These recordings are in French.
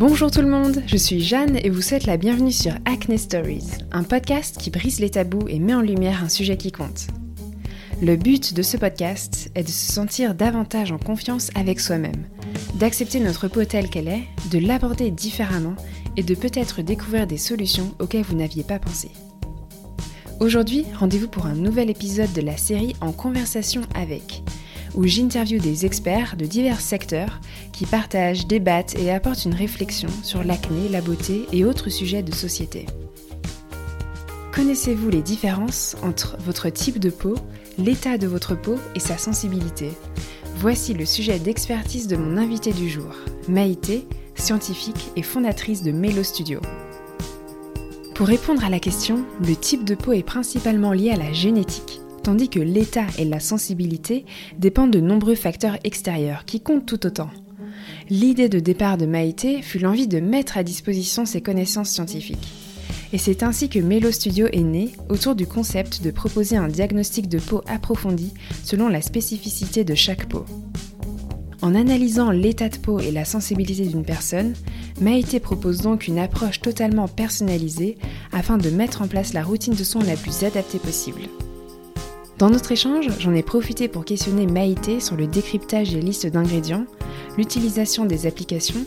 Bonjour tout le monde, je suis Jeanne et vous souhaite la bienvenue sur Acne Stories, un podcast qui brise les tabous et met en lumière un sujet qui compte. Le but de ce podcast est de se sentir davantage en confiance avec soi-même, d'accepter notre peau telle qu'elle est, de l'aborder différemment et de peut-être découvrir des solutions auxquelles vous n'aviez pas pensé. Aujourd'hui, rendez-vous pour un nouvel épisode de la série En conversation avec, où j'interviewe des experts de divers secteurs qui partagent, débattent et apportent une réflexion sur l'acné, la beauté et autres sujets de société. Connaissez-vous les différences entre votre type de peau, l'état de votre peau et sa sensibilité? Voici le sujet d'expertise de mon invité du jour, Maïté, scientifique et fondatrice de Melo Studio. Pour répondre à la question, le type de peau est principalement lié à la génétique tandis que l'état et la sensibilité dépendent de nombreux facteurs extérieurs qui comptent tout autant. L'idée de départ de Maïté fut l'envie de mettre à disposition ses connaissances scientifiques. Et c'est ainsi que Melo Studio est né autour du concept de proposer un diagnostic de peau approfondi selon la spécificité de chaque peau. En analysant l'état de peau et la sensibilité d'une personne, Maïté propose donc une approche totalement personnalisée afin de mettre en place la routine de soins la plus adaptée possible. Dans notre échange, j'en ai profité pour questionner Maïté sur le décryptage des listes d'ingrédients, l'utilisation des applications,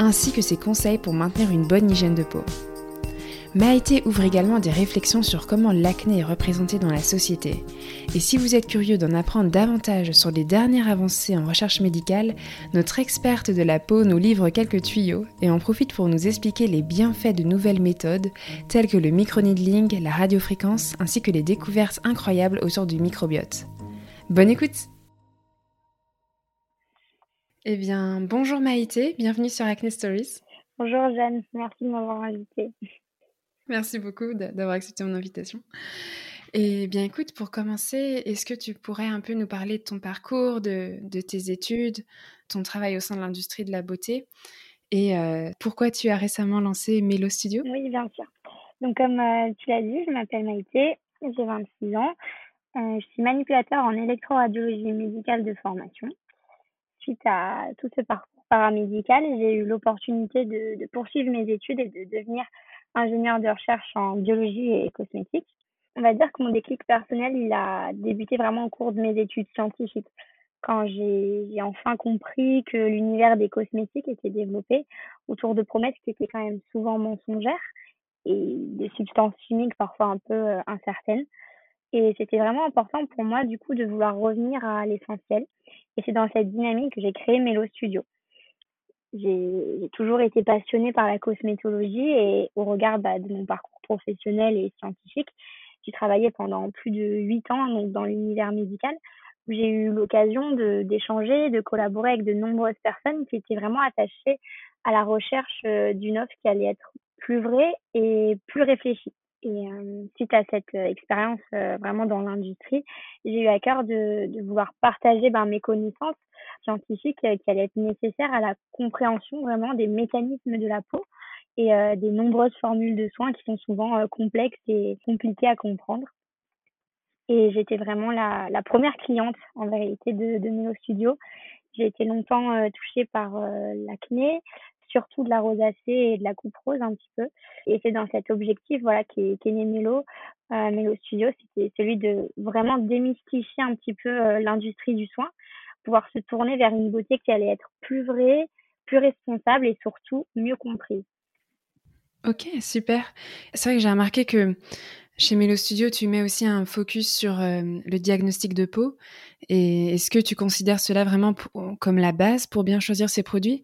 ainsi que ses conseils pour maintenir une bonne hygiène de peau. Maïté ouvre également des réflexions sur comment l'acné est représenté dans la société. Et si vous êtes curieux d'en apprendre davantage sur les dernières avancées en recherche médicale, notre experte de la peau nous livre quelques tuyaux et en profite pour nous expliquer les bienfaits de nouvelles méthodes telles que le microneedling, la radiofréquence ainsi que les découvertes incroyables autour du microbiote. Bonne écoute Eh bien, bonjour Maïté, bienvenue sur Acne Stories. Bonjour Jeanne, merci de m'avoir invitée. Merci beaucoup d'avoir accepté mon invitation. Et bien écoute, pour commencer, est-ce que tu pourrais un peu nous parler de ton parcours, de, tes études, ton travail au sein de l'industrie de la beauté et euh, pourquoi tu as récemment lancé Melo Studio? Oui, bien sûr. Donc comme euh, tu l'as dit, je m'appelle Maïté, j'ai 26 ans. Euh, je suis manipulateur en électroradiologie médicale de formation. Suite à tout ce parcours paramédical, j'ai eu l'opportunité de poursuivre mes études et de devenir ingénieur de recherche en biologie et cosmétique. On va dire que mon déclic personnel, il a débuté vraiment au cours de mes études scientifiques, quand j'ai enfin compris que l'univers des cosmétiques était développé autour de promesses qui étaient quand même souvent mensongères et des substances chimiques parfois un peu euh, incertaines. Et c'était vraiment important pour moi, du coup, de vouloir revenir à l'essentiel. Et c'est dans cette dynamique que j'ai créé Melo Studio j'ai toujours été passionnée par la cosmétologie et au regard bah, de mon parcours professionnel et scientifique, j'ai travaillé pendant plus de huit ans dans l'univers médical où j'ai eu l'occasion d'échanger, de, collaborer avec de nombreuses personnes qui étaient vraiment attachées à la recherche euh, d'une offre qui allait être plus vraie et plus réfléchie. Et suite à cette expérience vraiment dans l'industrie, j'ai eu à cœur de, vouloir partager ben, mes connaissances scientifique euh, qui allait être nécessaire à la compréhension vraiment des mécanismes de la peau et des nombreuses formules de soins qui sont souvent complexes et compliquées à comprendre. Et j'étais vraiment la, première cliente en vérité de, de Studio. J'ai été longtemps touchée par l'acné, surtout de la rosacée et de la coupe rose un petit peu. Et c'est dans cet objectif voilà qu'est qu né Melo, Melo Studio, c'était celui de vraiment démystifier un petit peu l'industrie du soin pouvoir se tourner vers une beauté qui allait être plus vraie, plus responsable et surtout mieux comprise. Ok, super. C'est vrai que j'ai remarqué que chez Melo Studio, tu mets aussi un focus sur euh, le diagnostic de peau. Et est-ce que tu considères cela vraiment comme la base pour bien choisir ses produits?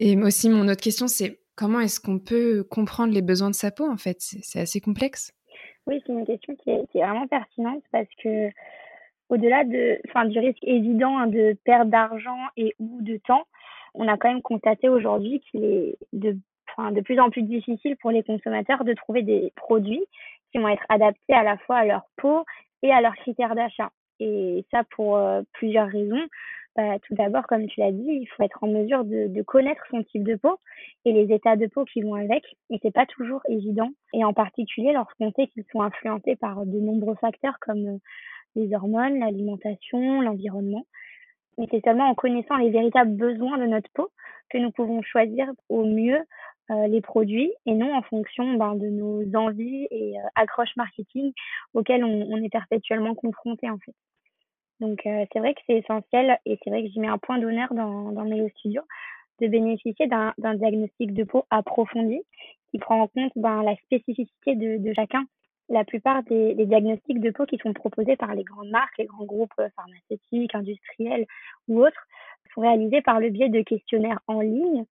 Et aussi, mon autre question, c'est comment est-ce qu'on peut comprendre les besoins de sa peau en fait? C'est assez complexe. Oui, c'est une question qui est, qui vraiment pertinente parce que au-delà de, enfin, du risque évident hein, de perte d'argent et ou de temps, on a quand même constaté aujourd'hui qu'il est de, de plus en plus difficile pour les consommateurs de trouver des produits qui vont être adaptés à la fois à leur peau et à leurs critères d'achat. Et ça pour euh, plusieurs raisons. Bah, tout d'abord, comme tu l'as dit, il faut être en mesure de, connaître son type de peau et les états de peau qui vont avec. Et c'est pas toujours évident. Et en particulier lorsqu'on sait qu'ils sont influencés par de nombreux facteurs comme les hormones, l'alimentation, l'environnement. mais c'est seulement en connaissant les véritables besoins de notre peau que nous pouvons choisir au mieux euh, les produits et non en fonction ben, de nos envies et euh, accroches marketing auxquelles on, on, est perpétuellement confronté en fait. Donc euh, c'est vrai que c'est essentiel et c'est vrai que j'y mets un point d'honneur dans, dans Melo Studio de bénéficier d'un diagnostic de peau approfondi qui prend en compte ben, la spécificité de, chacun. La plupart des, des, diagnostics de peau qui sont proposés par les grandes marques, les grands groupes pharmaceutiques, industriels ou autres sont réalisés par le biais de questionnaires en ligne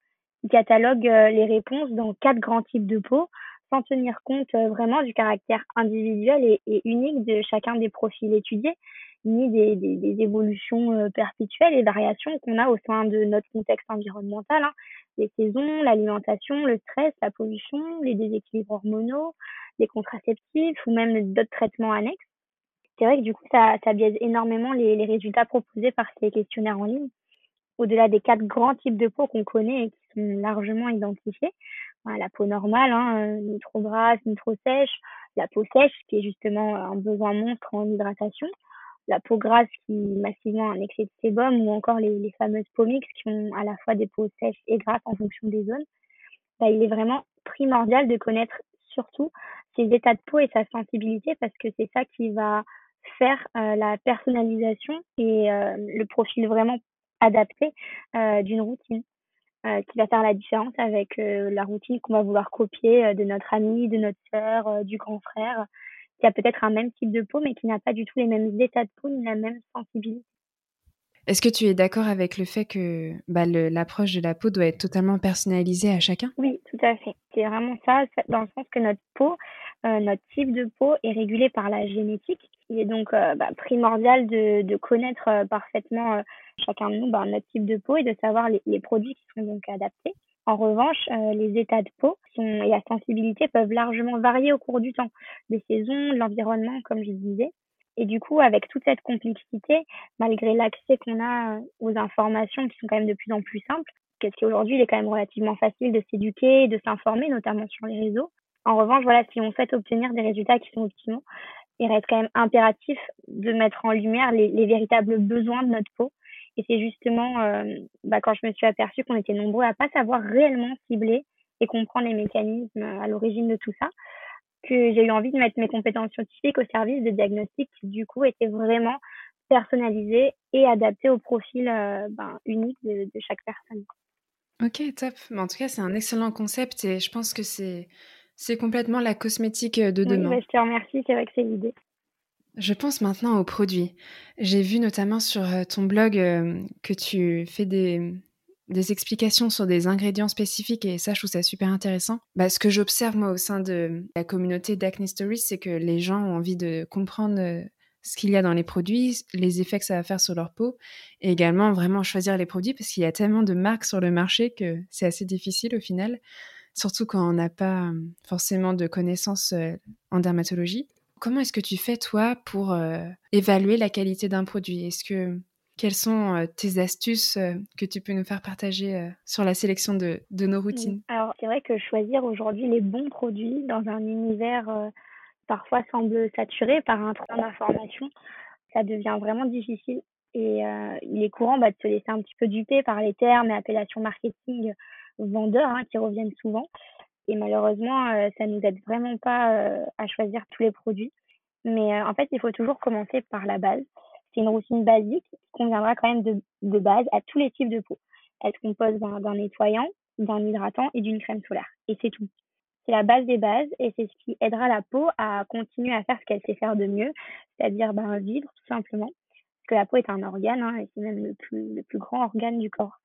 catalogue euh, les réponses dans quatre grands types de peau sans tenir compte euh, vraiment du caractère individuel et, unique de chacun des profils étudiés, ni des, des, évolutions euh, perpétuelles et variations qu'on a au sein de notre contexte environnemental, hein. les saisons, l'alimentation, le stress, la pollution, les déséquilibres hormonaux, les contraceptifs ou même d'autres traitements annexes. C'est vrai que du coup, ça, ça biaise énormément les, les résultats proposés par ces questionnaires en ligne au-delà des quatre grands types de peau qu'on connaît et qui sont largement identifiés. La peau normale, hein, euh, ni trop grasse, ni trop sèche. La peau sèche, qui est justement un besoin monstre en hydratation. La peau grasse, qui massivement un excès de sébum, ou encore les, fameuses peaux mixtes, qui ont à la fois des peaux sèches et grasses en fonction des zones. Bah, il est vraiment primordial de connaître surtout ses états de peau et sa sensibilité, parce que c'est ça qui va faire euh, la personnalisation et euh, le profil vraiment adapté euh, d'une routine euh, qui va faire la différence avec euh, la routine qu'on va vouloir copier de notre ami, de notre sœur, du grand frère, qui a peut-être un même type de peau, mais qui n'a pas du tout les mêmes états de peau ni la même sensibilité. Est-ce que tu es d'accord avec le fait que bah, l'approche de la peau doit être totalement personnalisée à chacun? Oui, tout à fait. C'est vraiment ça, dans le sens que notre peau, notre type de peau est régulé par la génétique. Il est donc bah, primordial de, connaître parfaitement chacun de nous ben, notre type de peau et de savoir les, produits qui sont donc adaptés. En revanche, euh, les états de peau et la sensibilité peuvent largement varier au cours du temps, des saisons, de l'environnement, comme je disais. Et du coup, avec toute cette complexité, malgré l'accès qu'on a aux informations qui sont quand même de plus en plus simples, parce qu'aujourd'hui, il est quand même relativement facile de s'éduquer, de s'informer, notamment sur les réseaux. En revanche, voilà, si on souhaite obtenir des résultats qui sont optimaux, il reste quand même impératif de mettre en lumière les, les véritables besoins de notre peau et c'est justement euh, bah, quand je me suis aperçue qu'on était nombreux à pas savoir réellement cibler et comprendre les mécanismes à l'origine de tout ça, que j'ai eu envie de mettre mes compétences scientifiques au service de diagnostics qui du coup étaient vraiment personnalisés et adaptés au profil euh, ben, unique de, de, chaque personne. Ok, top. Mais en tout cas, c'est un excellent concept et je pense que c'est c'est complètement la cosmétique de demain. Oui, bah, je te remercie, c'est vrai que c'est l'idée. Je pense maintenant aux produits. J'ai vu notamment sur euh, ton blog euh, que tu fais des, des explications sur des ingrédients spécifiques et ça, je trouve ça super intéressant. Bah, ce que j'observe moi au sein de la communauté d'Acne Stories, c'est que les gens ont envie de comprendre euh, ce qu'il y a dans les produits, les effets que ça va faire sur leur peau et également vraiment choisir les produits parce qu'il y a tellement de marques sur le marché que c'est assez difficile au final, surtout quand on n'a pas forcément de connaissances en dermatologie. Comment est-ce que tu fais, toi, pour euh, évaluer la qualité d'un produit? Est-ce que quelles sont euh, tes astuces euh, que tu peux nous faire partager sur la sélection de, de nos routines? Alors, c'est vrai que choisir aujourd'hui les bons produits dans un univers parfois semble saturé par un trop d'informations, ça devient vraiment difficile. Et il est courant bah, de se laisser un petit peu duper par les termes et appellations marketing vendeurs hein, qui reviennent souvent. Et malheureusement, euh, ça nous aide vraiment pas euh, à choisir tous les produits. Mais euh, en fait, il faut toujours commencer par la base. C'est une routine basique qui conviendra quand même de, de base à tous les types de peau. Elle se compose d'un nettoyant, d'un hydratant et d'une crème solaire. Et c'est tout. C'est la base des bases et c'est ce qui aidera la peau à continuer à faire ce qu'elle sait faire de mieux, c'est-à-dire ben, vivre tout simplement. Parce que la peau est un organe hein, et c'est même le plus, le plus grand organe du corps.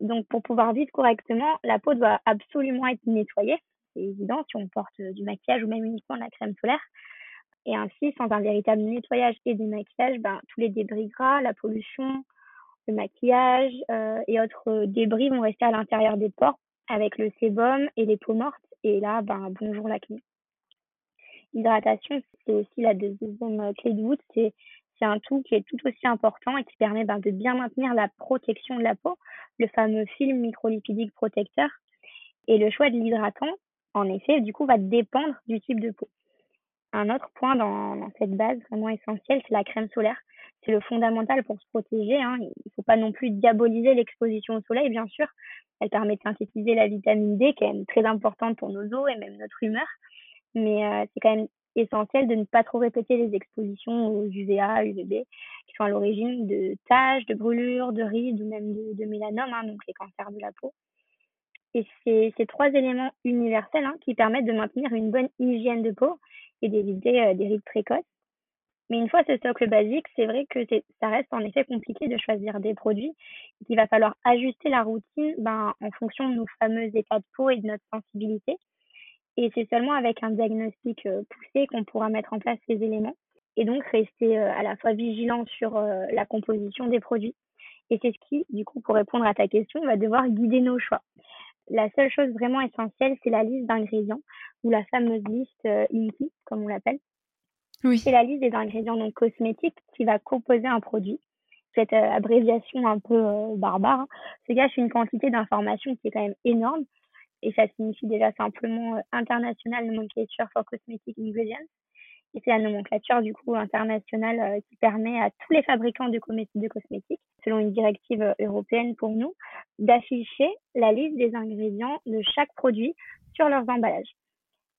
Donc, pour pouvoir vivre correctement, la peau doit absolument être nettoyée. C'est évident si on porte du maquillage ou même uniquement de la crème solaire. Et ainsi, sans un véritable nettoyage et démaquillage, ben, tous les débris gras, la pollution, le maquillage euh, et autres débris vont rester à l'intérieur des pores avec le sébum et les peaux mortes. Et là, ben, bonjour l'acné. L'hydratation, c'est aussi la deuxième clé de voûte. C'est un tout qui est tout aussi important et qui permet ben, de bien maintenir la protection de la peau, le fameux film microlipidique protecteur. Et le choix de l'hydratant, en effet, du coup, va dépendre du type de peau. Un autre point dans, cette base vraiment essentielle, c'est la crème solaire. c'est le fondamental pour se protéger. Hein. Il ne faut pas non plus diaboliser l'exposition au soleil, bien sûr. Elle permet de synthétiser la vitamine D, qui est très importante pour nos os et même notre humeur. Mais euh, c'est quand même essentiel de ne pas trop répéter les expositions aux UVA, UVB, qui sont à l'origine de taches, de brûlures, de rides ou même de, de mélanome, hein, donc les cancers de la peau. Et c'est ces trois éléments universels hein, qui permettent de maintenir une bonne hygiène de peau et d'éviter euh, des rides précoces. Mais une fois ce socle basique, c'est vrai que ça reste en effet compliqué de choisir des produits et qu'il va falloir ajuster la routine ben, en fonction de nos fameux états de peau et de notre sensibilité. Et c'est seulement avec un diagnostic euh, poussé qu'on pourra mettre en place ces éléments et donc rester euh, à la fois vigilant sur la composition des produits. Et c'est ce qui, du coup, pour répondre à ta question, va devoir guider nos choix la seule chose vraiment essentielle, c'est la liste d'ingrédients ou la fameuse liste euh, INCI, comme on l'appelle. Oui. C'est la liste des ingrédients donc cosmétiques qui va composer un produit. Cette euh, abréviation un peu euh, barbare hein, se gâche une quantité d'informations qui est quand même énorme et ça signifie déjà simplement International Nomenclature for Cosmetic Ingredients et c'est la nomenclature du coup internationale euh, qui permet à tous les fabricants de, cosmétiques, selon une directive euh, européenne pour nous, d'afficher la liste des ingrédients de chaque produit sur leurs emballages.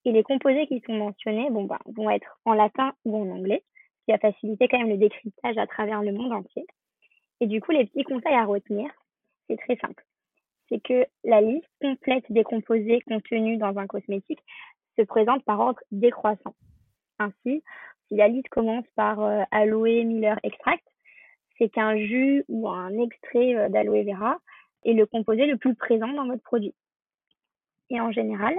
Et les composés qui sont mentionnés bon, bah, vont être en latin ou en anglais, ce qui a facilité quand même le décryptage à travers le monde entier. Et du coup, les petits conseils à retenir, c'est très simple. C'est que la liste complète des composés contenus dans un cosmétique se présente par ordre décroissant. Ainsi, si la liste commence par euh, aloe Miller extract, c'est qu'un jus ou un extrait euh, d'aloe vera est le composé le plus présent dans votre produit. Et en général,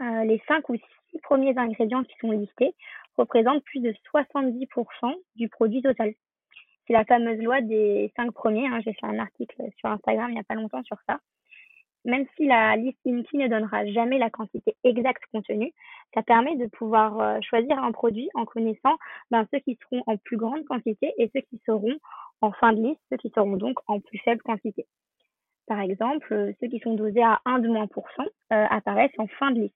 euh, les 5 ou 6 premiers ingrédients qui sont listés représentent plus de 70% du produit total. C'est la fameuse loi des 5 premiers. Hein. J'ai fait un article sur Instagram il n'y a pas longtemps sur ça même si la liste INCI ne donnera jamais la quantité exacte contenue, ça permet de pouvoir euh, choisir un produit en connaissant ben, ceux qui seront en plus grande quantité et ceux qui seront en fin de liste, ceux qui seront donc en plus faible quantité. Par exemple, euh, ceux qui sont dosés à 1 de moins pour cent euh, apparaissent en fin de liste.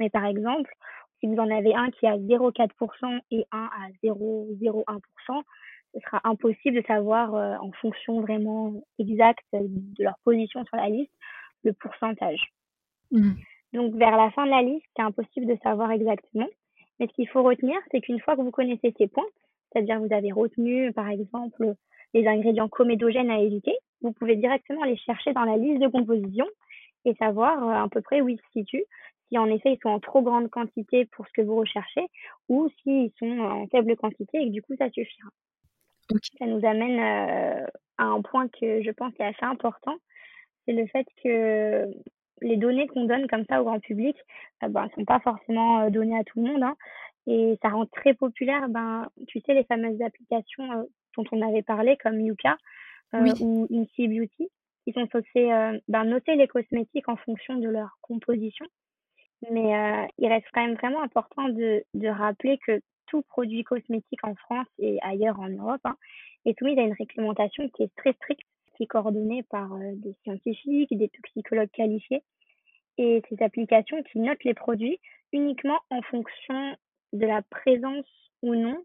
Mais par exemple, si vous en avez un qui est à 0,4% et un à 0,01%, ce sera impossible de savoir en fonction vraiment exacte de leur position sur la liste le pourcentage. Mmh. Donc, vers la fin de la liste, c'est impossible de savoir exactement. Mais ce qu'il faut retenir, c'est qu'une fois que vous connaissez ces points, c'est-à-dire vous avez retenu, par exemple, les ingrédients comédogènes à éviter, vous pouvez directement les chercher dans la liste de composition et savoir euh, à peu près où ils se situent, si en effet ils sont en trop grande quantité pour ce que vous recherchez ou s'ils sont en faible quantité et que du coup ça suffira. Ça nous amène euh, à un point que je pense est assez important, c'est le fait que les données qu'on donne comme ça au grand public ne euh, ben, sont pas forcément euh, données à tout le monde. Hein, et ça rend très populaire, ben, tu sais, les fameuses applications euh, dont on avait parlé, comme Yuka ou Incy Beauty, qui sont censées ben, noter les cosmétiques en fonction de leur composition. Mais il reste quand même vraiment important de, de rappeler que tout produit cosmétique en France et ailleurs en Europe hein, est soumis à une réglementation qui est très stricte est coordonnée par euh, des scientifiques, des toxicologues qualifiés. Et ces applications qui notent les produits uniquement en fonction de la présence ou non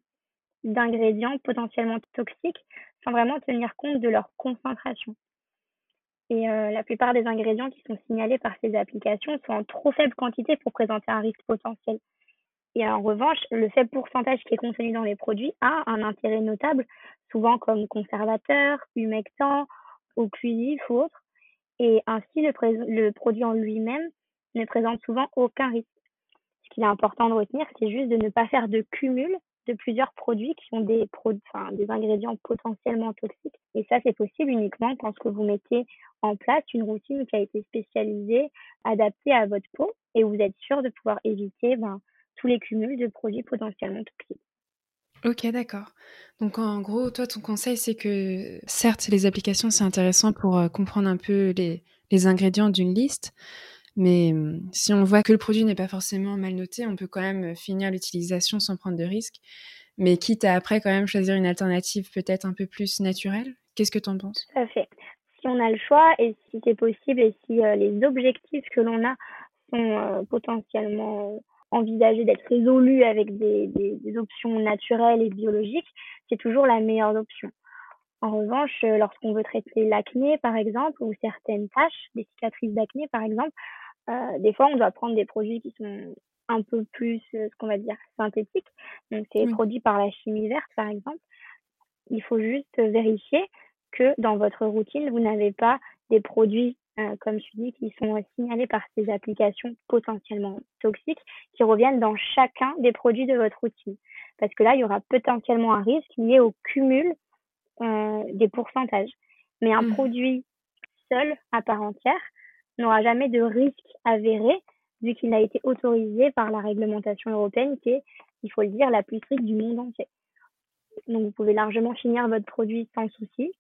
d'ingrédients potentiellement toxiques sans vraiment tenir compte de leur concentration. Et euh, la plupart des ingrédients qui sont signalés par ces applications sont en trop faible quantité pour présenter un risque potentiel. Et en revanche, le faible pourcentage qui est contenu dans les produits a un intérêt notable, souvent comme conservateur, humectant occlusif ou autre. Et ainsi, le, produit en lui-même ne présente souvent aucun risque. Ce qu'il est important de retenir, c'est juste de ne pas faire de cumul de plusieurs produits qui ont des, ingrédients potentiellement toxiques. Et ça, c'est possible uniquement quand que vous mettez en place une routine qui a été spécialisée, adaptée à votre peau, et vous êtes sûr de pouvoir éviter ben, tous les cumuls de produits potentiellement toxiques. Ok, d'accord. Donc en gros, toi, ton conseil, c'est que certes, les applications, c'est intéressant pour euh, comprendre un peu les, ingrédients d'une liste, mais hum, si on voit que le produit n'est pas forcément mal noté, on peut quand même finir l'utilisation sans prendre de risque, mais quitte à après quand même choisir une alternative peut-être un peu plus naturelle. Qu'est-ce que tu en penses? Tout à fait. Si on a le choix et si c'est possible et si euh, les objectifs que l'on a sont euh, potentiellement envisager d'être résolu avec des, des, options naturelles et biologiques, c'est toujours la meilleure option. En revanche, lorsqu'on veut traiter l'acné, par exemple, ou certaines taches, des cicatrices d'acné, par exemple, euh, des fois, on doit prendre des produits qui sont un peu plus, euh, ce qu'on va dire, synthétiques. Donc, c'est produit par la chimie verte, par exemple. Il faut juste vérifier que dans votre routine, vous n'avez pas des produits, euh, comme je dis, qui sont signalés par ces applications potentiellement toxiques, qui reviennent dans chacun des produits de votre routine. Parce que là, il y aura potentiellement un risque lié au cumul euh, des pourcentages. Mais un mmh. produit seul, à part entière, n'aura jamais de risque avéré vu qu'il a été autorisé par la réglementation européenne qui est, il faut le dire, la plus stricte du monde entier. Donc vous pouvez largement finir votre produit sans souci.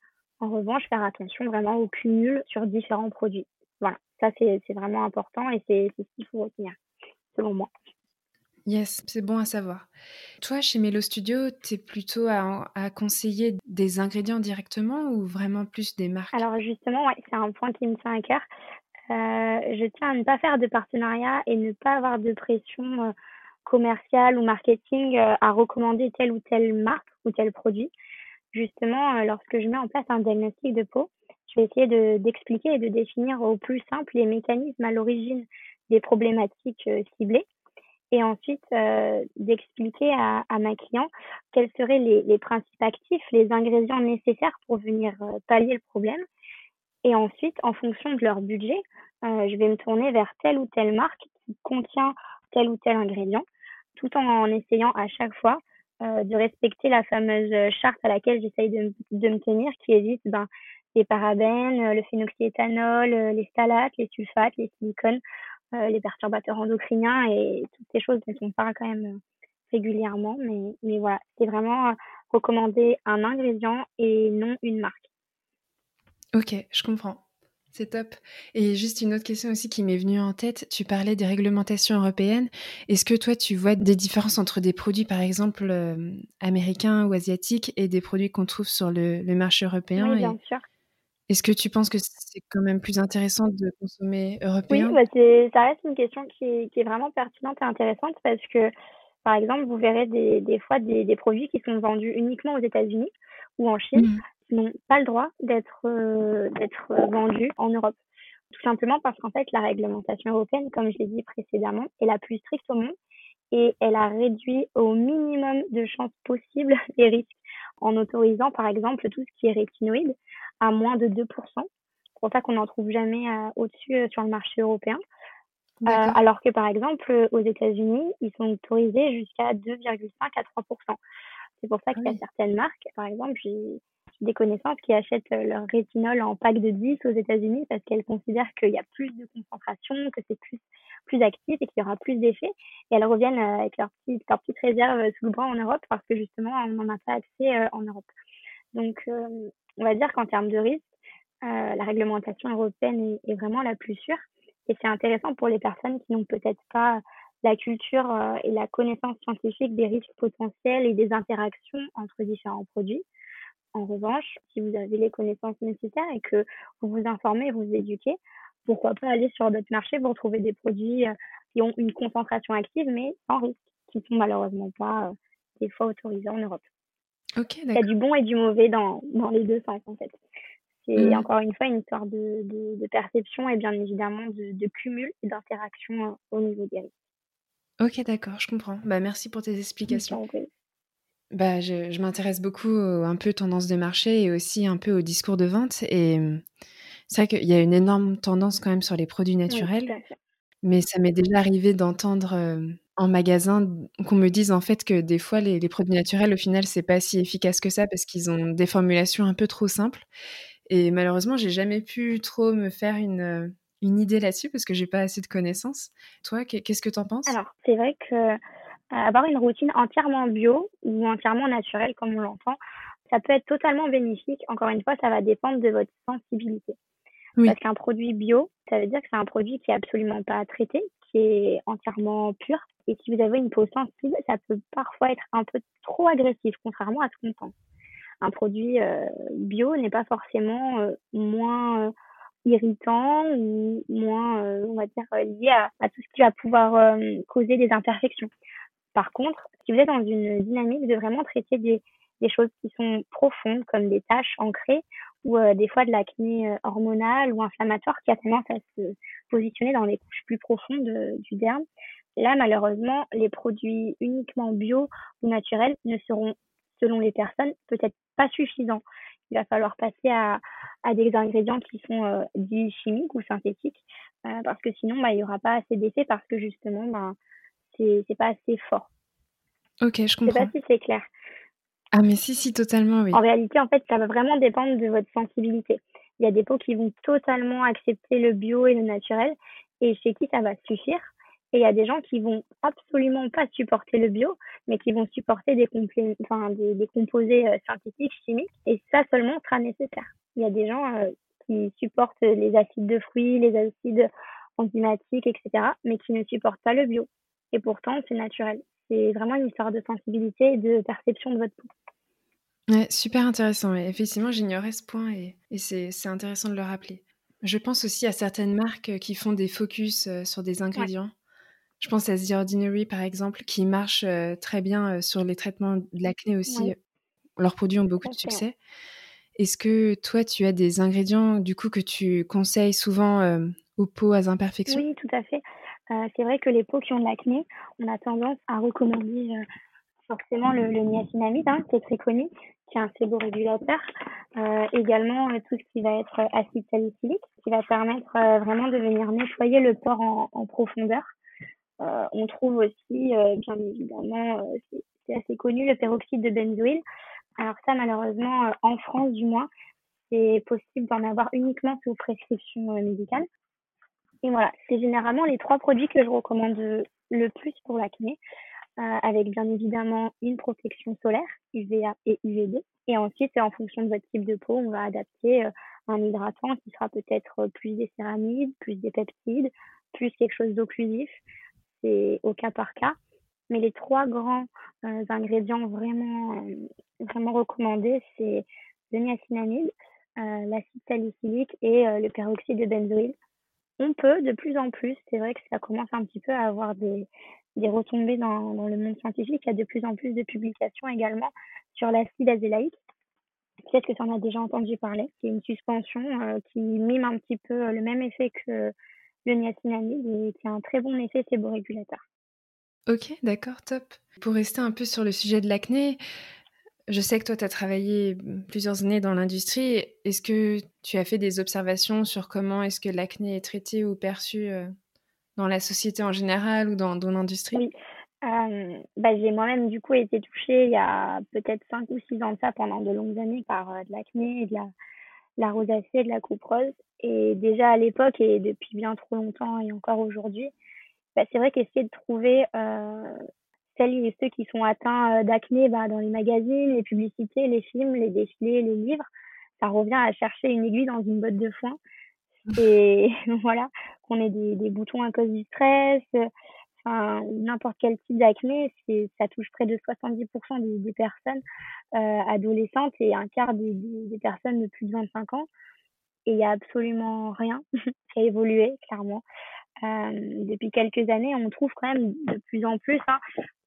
En revanche, faire attention vraiment au cumul sur différents produits. Voilà, ça c'est vraiment important et c'est ce qu'il faut retenir, selon moi. Yes, c'est bon à savoir. Toi, chez Melo Studio, tu es plutôt à, conseiller des ingrédients directement ou vraiment plus des marques? Alors justement, ouais, c'est un point qui me tient à cœur. Euh, je tiens à ne pas faire de partenariat et ne pas avoir de pression euh, commerciale ou marketing euh, à recommander telle ou telle marque ou tel produit. Justement, lorsque je mets en place un diagnostic de peau, je vais essayer d'expliquer et de définir au plus simple les mécanismes à l'origine des problématiques ciblées. Et ensuite d'expliquer à, à, ma client quels seraient les, principes actifs, les ingrédients nécessaires pour venir pallier le problème. Et ensuite, en fonction de leur budget, euh, je vais me tourner vers telle ou telle marque qui contient tel ou tel ingrédient, tout en essayant à chaque fois euh, de respecter la fameuse charte à laquelle j'essaye de, de, me tenir, qui évite ben, les parabènes, le phénoxyéthanol, les stalates, les sulfates, les silicones, euh, les perturbateurs endocriniens et toutes ces choses dont on parle quand même régulièrement. Mais, mais voilà, c'est vraiment recommander un ingrédient et non une marque. Ok, je comprends. C'est top. Et juste une autre question aussi qui m'est venue en tête. Tu parlais des réglementations européennes. Est-ce que toi, tu vois des différences entre des produits, par exemple, euh, américains ou asiatiques et des produits qu'on trouve sur le, marché européen Oui, bien sûr. Est-ce que tu penses que c'est quand même plus intéressant de consommer européen? Oui, bah ça reste une question qui est, vraiment pertinente et intéressante parce que, par exemple, vous verrez des, fois des, produits qui sont vendus uniquement aux États-Unis ou en Chine. N'ont pas le droit d'être euh, d'être vendus en Europe. Tout simplement parce qu'en fait, la réglementation européenne, comme je l'ai dit précédemment, est la plus stricte au monde et elle a réduit au minimum de chances possibles les risques en autorisant par exemple tout ce qui est rétinoïde à moins de 2%. C'est pour ça qu'on n'en trouve jamais euh, au-dessus euh, sur le marché européen. Euh, alors que par exemple aux États-Unis, ils sont autorisés jusqu'à 2,5 à 3%. C'est pour ça qu'il y a certaines marques, par exemple, j'ai des connaissances qui achètent euh, leur rétinol en pack de 10 aux États-Unis parce qu'elles considèrent qu'il y a plus de concentration, que c'est plus, plus actif et qu'il y aura plus d'effets. Et elles reviennent euh, avec leur petite, réserve euh, sous le bras en Europe parce que justement, on n'en a pas accès en Europe. Donc, on va dire qu'en termes de risque, la réglementation européenne est, vraiment la plus sûre. Et c'est intéressant pour les personnes qui n'ont peut-être pas la culture et la connaissance scientifique des risques potentiels et des interactions entre différents produits. En revanche, si vous avez les connaissances nécessaires et que vous vous informez, vous, vous éduquez, pourquoi pas aller sur d'autres marchés pour trouver des produits euh, qui ont une concentration active mais sans risque, qui ne sont malheureusement pas euh, des fois autorisés en Europe. Ok, Il y a du bon et du mauvais dans, dans les deux sens en fait. C'est mmh. encore une fois une histoire de, de, perception et bien évidemment de, de cumul et d'interaction euh, au niveau des risques. Ok, d'accord, je comprends. Bah, merci pour tes explications. Bah, je, je m'intéresse beaucoup un peu tendance de marché et aussi un peu au discours de vente. Et mmh, c'est vrai qu'il y a une énorme tendance quand même sur les produits naturels. mais ça m'est déjà arrivé d'entendre en magasin qu'on me dise en fait que des fois les, les produits naturels au final c'est pas si efficace que ça parce qu'ils ont des formulations un peu trop simples. Et malheureusement j'ai jamais pu trop me faire une, une idée là-dessus parce que j'ai pas assez de connaissances. Toi, qu'est-ce que tu en penses? Alors c'est vrai que avoir une routine entièrement bio ou entièrement naturelle comme on l'entend, ça peut être totalement bénéfique. Encore une fois, ça va dépendre de votre sensibilité. Parce qu'un produit bio, ça veut dire que c'est un produit qui est absolument pas traité, qui est entièrement pur. Et si vous avez une peau sensible, ça peut parfois être un peu trop agressif, contrairement à ce qu'on pense. Un produit euh, bio n'est pas forcément euh, moins, euh, irritants ou moins, on va dire, liés à, à, tout ce qui va pouvoir causer des imperfections. Par contre, si vous êtes dans une dynamique de vraiment traiter des, choses qui sont profondes, comme des taches ancrées, ou euh, des fois de l'acné euh, hormonale ou inflammatoire qui a tendance à se positionner dans les couches plus profondes euh, du derme. Là, malheureusement, les produits uniquement bio ou naturels ne seront, selon les personnes, peut-être pas suffisants. Il va falloir passer à, à des ingrédients qui sont dits chimiques ou synthétiques, parce que sinon, bah, il n'y aura pas assez d'effet parce que justement, bah, c'est pas assez fort. Ok, je comprends. Je sais pas si c'est clair. Ah mais si, si, totalement, oui. En réalité, en fait, ça va vraiment dépendre de votre sensibilité. Il y a des peaux qui vont totalement accepter le bio et le naturel et chez qui ça va suffire. Et il y a des gens qui vont absolument pas supporter le bio, mais qui vont supporter des, enfin, des, composés euh, synthétiques, chimiques, et ça seulement sera nécessaire. Il y a des gens euh, qui supportent les acides de fruits, les acides enzymatiques, etc., mais qui ne supportent pas le bio. Et pourtant, c'est naturel. C'est vraiment une histoire de sensibilité et de perception de votre peau super intéressant. Effectivement, j'ignorais ce point et, c'est intéressant de le rappeler. Je pense aussi à certaines marques euh, qui font des focus euh, sur des ingrédients. Je pense à The Ordinary, par exemple, qui marche euh, très bien sur les traitements de l'acné aussi. Leurs produits ont beaucoup de succès. Est-ce que toi, tu as des ingrédients du coup que tu conseilles souvent aux peaux à imperfections Oui, tout à fait. C'est vrai que les peaux qui ont de l'acné, on a tendance à recommander forcément le, niacinamide, hein, qui est très connu, qui est un séborégulateur. Euh, également, euh, tout ce qui va être acide salicylique, qui va permettre euh, vraiment de venir nettoyer le port en, profondeur. Euh, on trouve aussi, euh, bien évidemment, c'est assez connu, le peroxyde de benzoïle. Alors ça, malheureusement, en France du moins, c'est possible d'en avoir uniquement sous prescription médicale. Et voilà, c'est généralement les trois produits que je recommande le plus pour l'acné. Euh, avec bien évidemment une protection solaire, UVA et UVB. Et ensuite, en fonction de votre type de peau, on va adapter euh, un hydratant qui sera peut-être plus des céramides, plus des peptides, plus quelque chose d'occlusif. C'est au cas par cas. Mais les trois grands euh, ingrédients vraiment, vraiment recommandés, c'est le niacinamide, l'acide salicylique et le peroxyde de benzoïle. On peut de plus en plus, c'est vrai que ça commence un petit peu à avoir des, retombées dans, le monde scientifique. Il y a de plus en plus de publications également sur l'acide azélaïque. Peut-être que tu en as déjà entendu parler. C'est une suspension euh, qui mime un petit peu euh, le même effet que le niacinamide et qui a un très bon effet séborégulateur. Ok, d'accord, top. Pour rester un peu sur le sujet de l'acné, je sais que toi, tu as travaillé plusieurs années dans l'industrie. Est-ce que tu as fait des observations sur comment est-ce que l'acné est traité ou perçu euh, dans la société en général ou dans, dans l'industrie? Oui. Euh, bah, j'ai moi-même du coup été touchée il y a peut-être 5 ou 6 ans de ça pendant de longues années par euh, de l'acné de la, la rosacée, de la coupe rose. Et déjà à l'époque et depuis bien trop longtemps et encore aujourd'hui, bah, c'est vrai qu'essayer de trouver celles et ceux qui sont atteints euh, d'acné bah, dans les magazines, les publicités, les films, les défilés, les livres, ça revient à chercher une aiguille dans une botte de foin. Et voilà, qu'on ait des, boutons à cause du stress, enfin n'importe quel type d'acné, ça touche près de 70% des, personnes euh, adolescentes et un quart des, personnes de plus de 25 ans. Et il y a absolument rien qui a évolué, clairement. Euh, depuis quelques années, on trouve quand même de plus en plus, hein,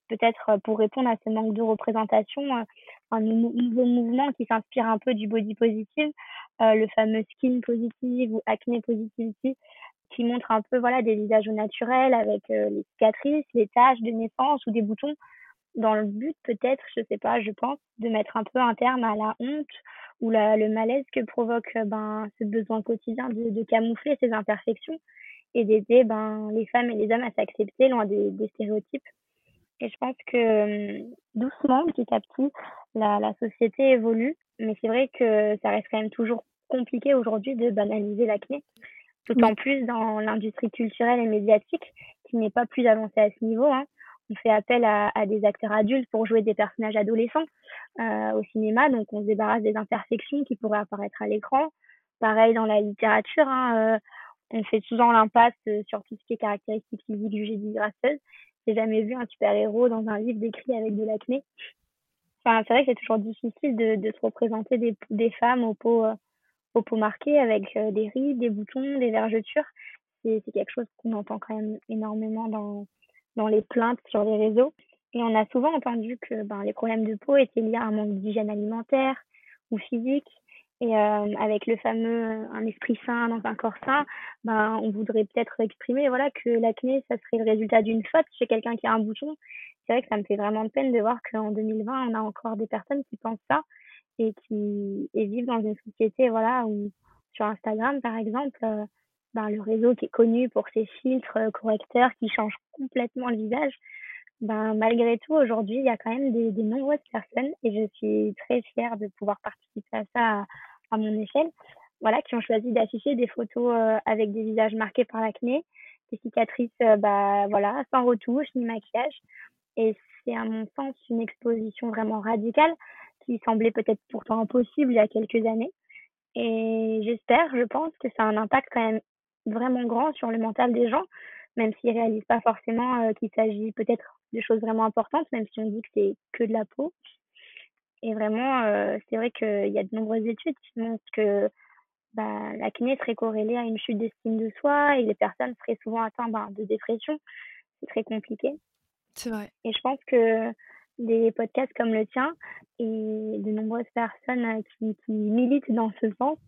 peut-être pour répondre à ce manque de représentation, euh, un nouveau mouvement qui s'inspire un peu du body positive, euh, le fameux skin positive ou acné positivity, qui montre un peu voilà des visages naturels avec euh, les cicatrices, les taches de naissance ou des boutons dans le but peut-être, je sais pas, je pense, de mettre un peu un terme à la honte ou le malaise que provoque euh, ben ce besoin quotidien de, camoufler ces imperfections et d'aider ben les femmes et les hommes à s'accepter loin des, stéréotypes. Et je pense que euh, doucement, petit à petit, la, la société évolue, mais c'est vrai que ça reste quand même toujours compliqué aujourd'hui de banaliser l'acné. D'autant plus dans l'industrie culturelle et médiatique, qui n'est pas plus avancée à ce niveau. Hein. On fait appel à, à, des acteurs adultes pour jouer des personnages adolescents euh, au cinéma, donc on se débarrasse des imperfections qui pourraient apparaître à l'écran. Pareil dans la littérature, hein, euh, on fait souvent l'impasse euh, sur tout ce qui est caractéristiques physiques jugées disgracieuses. J'ai jamais vu un super-héros dans un livre décrit avec de l'acné. Enfin, c'est vrai que c'est toujours difficile de, se représenter des, femmes aux peaux, aux peaux marquées avec des rides, des boutons, des vergetures. C'est quelque chose qu'on entend quand même énormément dans, dans les plaintes sur les réseaux. Et on a souvent entendu que ben, les problèmes de peau étaient liés à un manque d'hygiène alimentaire ou physique. Et euh, avec le fameux euh, un esprit sain dans un corps sain, ben, on voudrait peut-être exprimer voilà, que l'acné, ça serait le résultat d'une faute chez quelqu'un qui a un bouton. C'est vrai que ça me fait vraiment de peine de voir qu'en 2020, on a encore des personnes qui pensent ça et qui et vivent dans une société voilà, où sur Instagram, par exemple, euh, ben, le réseau qui est connu pour ses filtres correcteurs qui changent complètement le visage, ben, malgré tout, aujourd'hui, il y a quand même des, nombreuses personnes, et je suis très fière de pouvoir participer à ça à, mon échelle, voilà, qui ont choisi d'afficher des photos euh, avec des visages marqués par l'acné, des cicatrices, euh, bah, voilà, sans retouche ni maquillage. Et c'est à mon sens une exposition vraiment radicale qui semblait peut-être pourtant impossible il y a quelques années. Et j'espère, je pense que ça a un impact quand même vraiment grand sur le mental des gens, même s'ils réalisent pas forcément euh, qu'il s'agit peut-être de choses vraiment importantes, même si on dit que c'est que de la peau. Et vraiment, euh, c'est vrai qu'il y a de nombreuses études qui montrent que bah, l'acné serait corrélé à une chute d'estime de soi et les personnes seraient souvent atteintes bah, de dépression. C'est très compliqué. C'est vrai. Et je pense que des podcasts comme le tien et de nombreuses personnes euh, qui, qui militent dans ce sens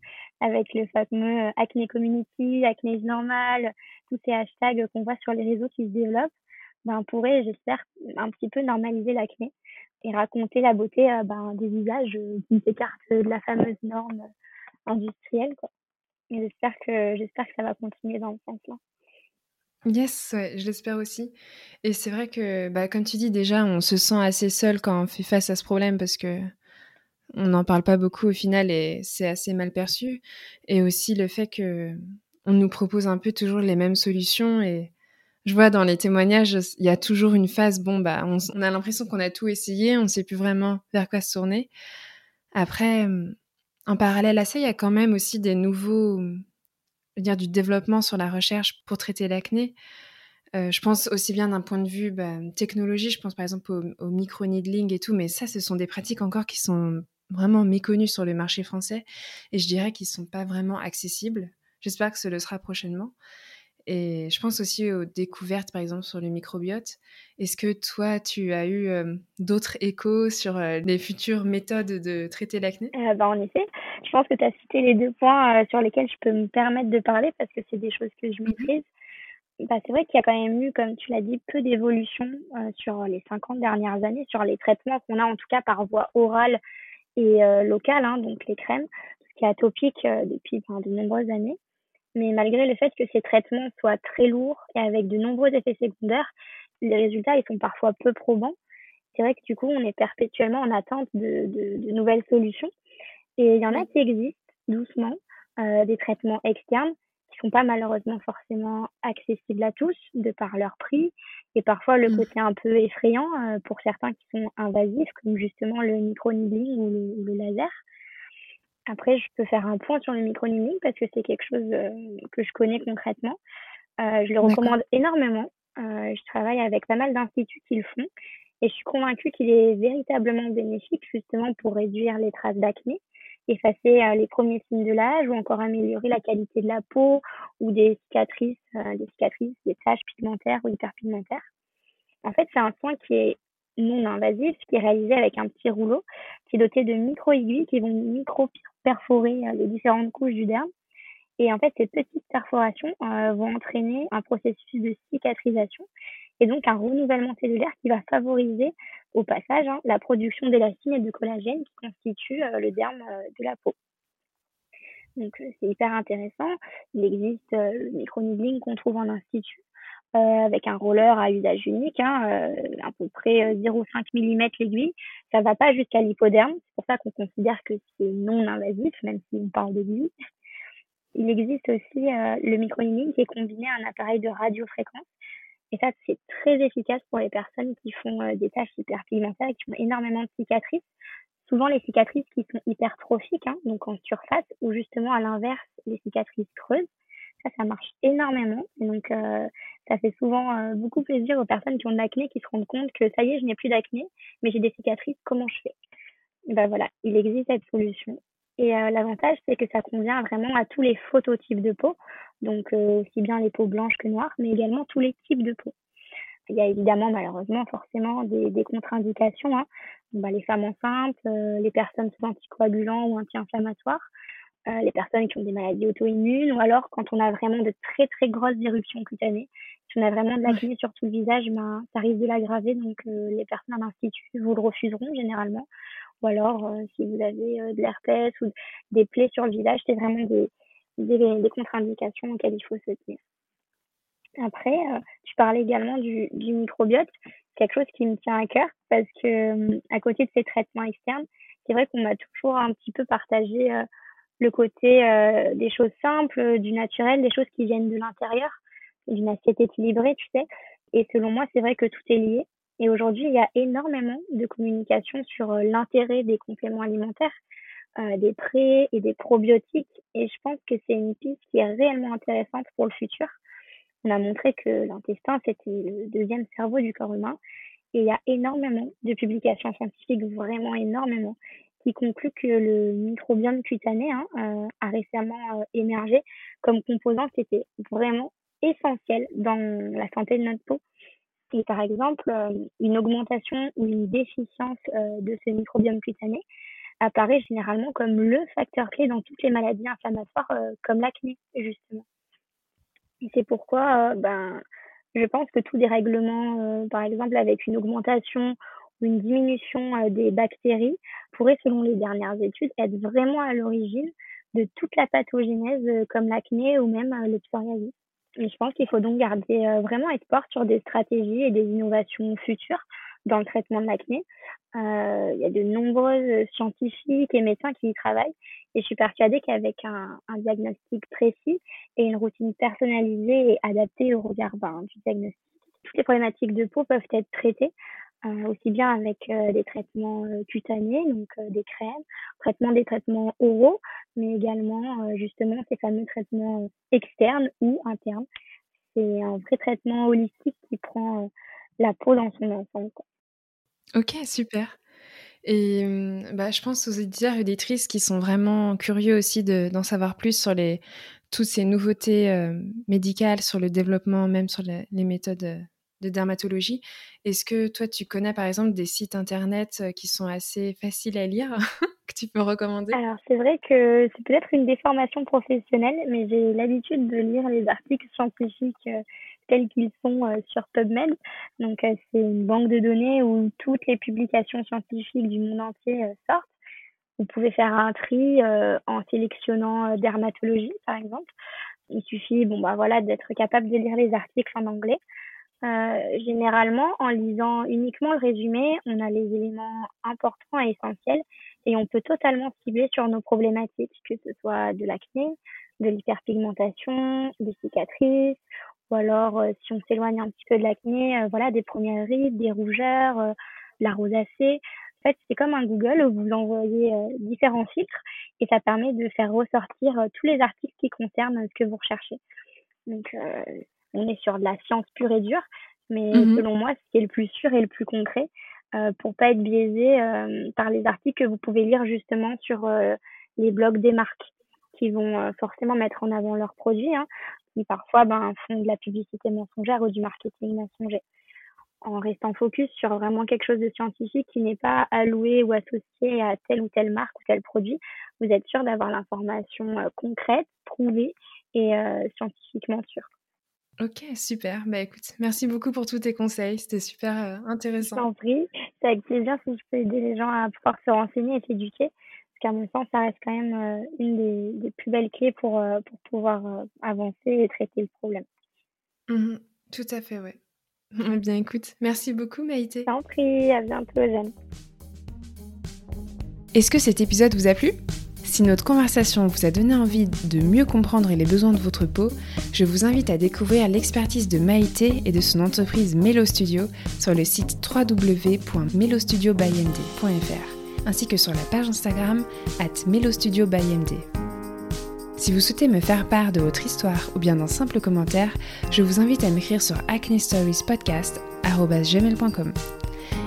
avec le fameux acné community, acné normal, tous ces hashtags qu'on voit sur les réseaux qui se développent, ben, pourrait, j'espère, un petit peu normaliser l'acné et raconter la beauté euh, ben, des visages euh, qui s'écartent de la fameuse norme industrielle. Quoi. Et j'espère que, j'espère que ça va continuer dans ce sens-là. Yes, ouais, je l'espère aussi. Et c'est vrai que, bah, comme tu dis, déjà, on se sent assez seul quand on fait face à ce problème parce que on n'en parle pas beaucoup au final et c'est assez mal perçu. Et aussi le fait que on nous propose un peu toujours les mêmes solutions et je vois dans les témoignages, il y a toujours une phase, bon, bah, on, a l'impression qu'on a tout essayé, on ne sait plus vraiment vers quoi se tourner. Après, en parallèle à ça, il y a quand même aussi des nouveaux, dire, du développement sur la recherche pour traiter l'acné. Euh, je pense aussi bien d'un point de vue bah, technologie, je pense par exemple au, micro-needling et tout, mais ça, ce sont des pratiques encore qui sont vraiment méconnues sur le marché français et je dirais qu'ils ne sont pas vraiment accessibles. J'espère que ce le sera prochainement. Et je pense aussi aux découvertes, par exemple, sur le microbiote. Est-ce que toi, tu as eu euh, d'autres échos sur euh, les futures méthodes de traiter l'acné? Euh, bah, En effet, je pense que tu as cité les deux points sur lesquels je peux me permettre de parler parce que c'est des choses que je mmh maîtrise. Bah, c'est vrai qu'il y a quand même eu, comme tu l'as dit, peu d'évolution sur les 50 dernières années, sur les traitements qu'on a en tout cas par voie orale et locale, hein, donc les crèmes, ce qui est atopique depuis de nombreuses années. Mais malgré le fait que ces traitements soient très lourds et avec de nombreux effets secondaires, les résultats ils sont parfois peu probants. C'est vrai que du coup, on est perpétuellement en attente de, de, de nouvelles solutions. Et il y en a qui existent doucement, euh, des traitements externes qui sont pas malheureusement forcément accessibles à tous de par leur prix et parfois le mmh. côté un peu effrayant euh, pour certains qui sont invasifs comme justement le micro-needling ou le laser. Après, je peux faire un point sur le microniming parce que c'est quelque chose euh, que je connais concrètement. Euh, je le recommande énormément. Euh, je travaille avec pas mal d'instituts qui le font et je suis convaincue qu'il est véritablement bénéfique justement pour réduire les traces d'acné, effacer les premiers signes de l'âge ou encore améliorer la qualité de la peau ou des cicatrices, des cicatrices, des taches pigmentaires ou hyperpigmentaires. En fait, c'est un soin qui est non invasif qui est réalisé avec un petit rouleau qui est doté de micro-aiguilles qui vont micro-perforer euh, les différentes couches du derme. Et en fait, ces petites perforations euh, vont entraîner un processus de cicatrisation et donc un renouvellement cellulaire qui va favoriser au passage hein, la production d'élastine et de collagène qui constituent euh, le derme de la peau. Donc c'est hyper intéressant. Il existe le micro-needling qu'on trouve en institut avec un roller à usage unique, hein, euh, à peu près 0,5 euh, mm l'aiguille. Ça va pas jusqu'à l'hypoderme. C'est pour ça qu'on considère que c'est non invasif, même si on parle d'aiguille. Il existe aussi le micro-needling qui est combiné à un appareil de radiofréquence. Et ça, c'est très efficace pour les personnes qui font des tâches hyperpigmentaires et qui ont énormément de cicatrices. Souvent, les cicatrices qui sont hypertrophiques, hein, donc en surface, ou justement à l'inverse, les cicatrices creuses. Ça, ça marche énormément. Et donc, euh, ça fait souvent euh, beaucoup plaisir aux personnes qui ont de l'acné, qui se rendent compte que ça y est, je n'ai plus d'acné, mais j'ai des cicatrices, comment je fais? Ben voilà, il existe cette solution. Et l'avantage, c'est que ça convient vraiment à tous les phototypes de peau, donc aussi bien les peaux blanches que noires, mais également tous les types de peau. Il y a évidemment, malheureusement, forcément des, contre-indications. Bah, les femmes enceintes, les personnes sous anticoagulants ou anti-inflammatoires, euh, les personnes qui ont des maladies auto-immunes ou alors quand on a vraiment de très très grosses éruptions cutanées. Si on a vraiment de l'acné sur tout le visage, ben, ça risque de l'aggraver. Donc euh, les personnes à l'institut vous le refuseront généralement. Ou alors euh, si vous avez de l'herpès ou des plaies sur le visage, c'est vraiment des, des, des contre-indications auxquelles il faut se tenir. Après, tu parlais également du, du microbiote, quelque chose qui me tient à cœur parce que à côté de ces traitements externes, c'est vrai qu'on m'a toujours un petit peu partagé le côté euh, des choses simples, du naturel, des choses qui viennent de l'intérieur, d'une assiette équilibrée, tu sais. Et selon moi, c'est vrai que tout est lié. Et aujourd'hui, il y a énormément de communication sur euh, l'intérêt des compléments alimentaires, euh, des pré et des probiotiques. Et je pense que c'est une piste qui est réellement intéressante pour le futur. On a montré que l'intestin, c'était le deuxième cerveau du corps humain. Et il y a énormément de publications scientifiques, vraiment énormément, qui conclut que le microbiome cutané hein, euh, a récemment émergé comme composant qui était vraiment essentiel dans la santé de notre peau. Et par exemple, euh, une augmentation ou une déficience de ce microbiome cutané apparaît généralement comme le facteur clé dans toutes les maladies inflammatoires comme l'acné, justement. Et c'est pourquoi ben, je pense que tout dérèglement, par exemple avec une augmentation une diminution euh, des bactéries pourrait, selon les dernières études, être vraiment à l'origine de toute la pathogénèse euh, comme l'acné ou même euh, le psoriasis. Je pense qu'il faut donc garder vraiment espoir sur des stratégies et des innovations futures dans le traitement de l'acné. Euh, il y a de nombreux scientifiques et médecins qui y travaillent et je suis persuadée qu'avec un, diagnostic précis et une routine personnalisée et adaptée au regard ben, du diagnostic, toutes les problématiques de peau peuvent être traitées euh, aussi bien avec euh, des traitements euh, cutanés, donc des crèmes, traitement des traitements oraux, mais également justement ces fameux traitements externes ou internes. C'est un vrai traitement holistique qui prend la peau dans son ensemble. Ok, super. Et bah, je pense aux éditeurs et auditrices qui sont vraiment curieux aussi d'en savoir plus sur les, toutes ces nouveautés médicales, sur le développement, même sur les méthodes de dermatologie. Est-ce que toi, tu connais par exemple des sites internet qui sont assez faciles à lire, que tu peux recommander? Alors, c'est vrai que c'est peut-être une déformation professionnelle, mais j'ai l'habitude de lire les articles scientifiques tels qu'ils sont sur PubMed. Donc, c'est une banque de données où toutes les publications scientifiques du monde entier sortent. Vous pouvez faire un tri en sélectionnant dermatologie, par exemple. Il suffit, bon bah voilà, d'être capable de lire les articles en anglais. Euh, généralement, en lisant uniquement le résumé, on a les éléments importants et essentiels et on peut totalement cibler sur nos problématiques, que ce soit de l'acné, de l'hyperpigmentation, des cicatrices, ou alors euh, si on s'éloigne un petit peu de l'acné, euh, voilà, des premières rides, des rougeurs, la rosacée. En fait, c'est comme un Google où vous envoyez différents filtres et ça permet de faire ressortir tous les articles qui concernent ce que vous recherchez. Donc, on est sur de la science pure et dure, mais mmh selon moi, ce qui est le plus sûr et le plus concret euh, pour pas être biaisé euh, par les articles que vous pouvez lire justement sur euh, les blogs des marques qui vont euh, forcément mettre en avant leurs produits, hein, qui parfois ben, font de la publicité mensongère ou du marketing mensonger. En restant focus sur vraiment quelque chose de scientifique qui n'est pas alloué ou associé à telle ou telle marque ou tel produit, vous êtes sûr d'avoir l'information concrète, prouvée et scientifiquement sûre. Ok, super. Bah écoute, merci beaucoup pour tous tes conseils. C'était super euh, intéressant. Je t'en prie. C'est avec plaisir si je peux aider les gens à pouvoir se renseigner et s'éduquer. Parce qu'à mon sens, ça reste quand même euh, une des, plus belles clés pour, euh, pour pouvoir avancer et traiter le problème. Mmh tout à fait, ouais. Eh bien écoute, merci beaucoup Maïté. Je t'en prie. À bientôt, Jeanne. Est-ce que cet épisode vous a plu? Si notre conversation vous a donné envie de mieux comprendre les besoins de votre peau, je vous invite à découvrir l'expertise de Maïté et de son entreprise Melo Studio sur le site www.melostudioByMD.fr ainsi que sur la page Instagram at melostudioByMD. Si vous souhaitez me faire part de votre histoire ou bien d'un simple commentaire, je vous invite à m'écrire sur acnestoriespodcast.gmail.com.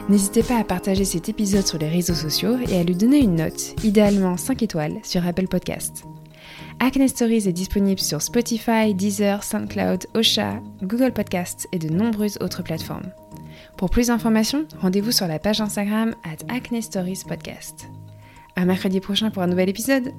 N'hésitez pas à partager cet épisode sur les réseaux sociaux et à lui donner une note, idéalement 5 étoiles, sur Apple Podcast. Acne Stories est disponible sur Spotify, Deezer, SoundCloud, Osha, Google Podcasts et de nombreuses autres plateformes. Pour plus d'informations, rendez-vous sur la page Instagram at Acne Stories Podcast. À mercredi prochain pour un nouvel épisode.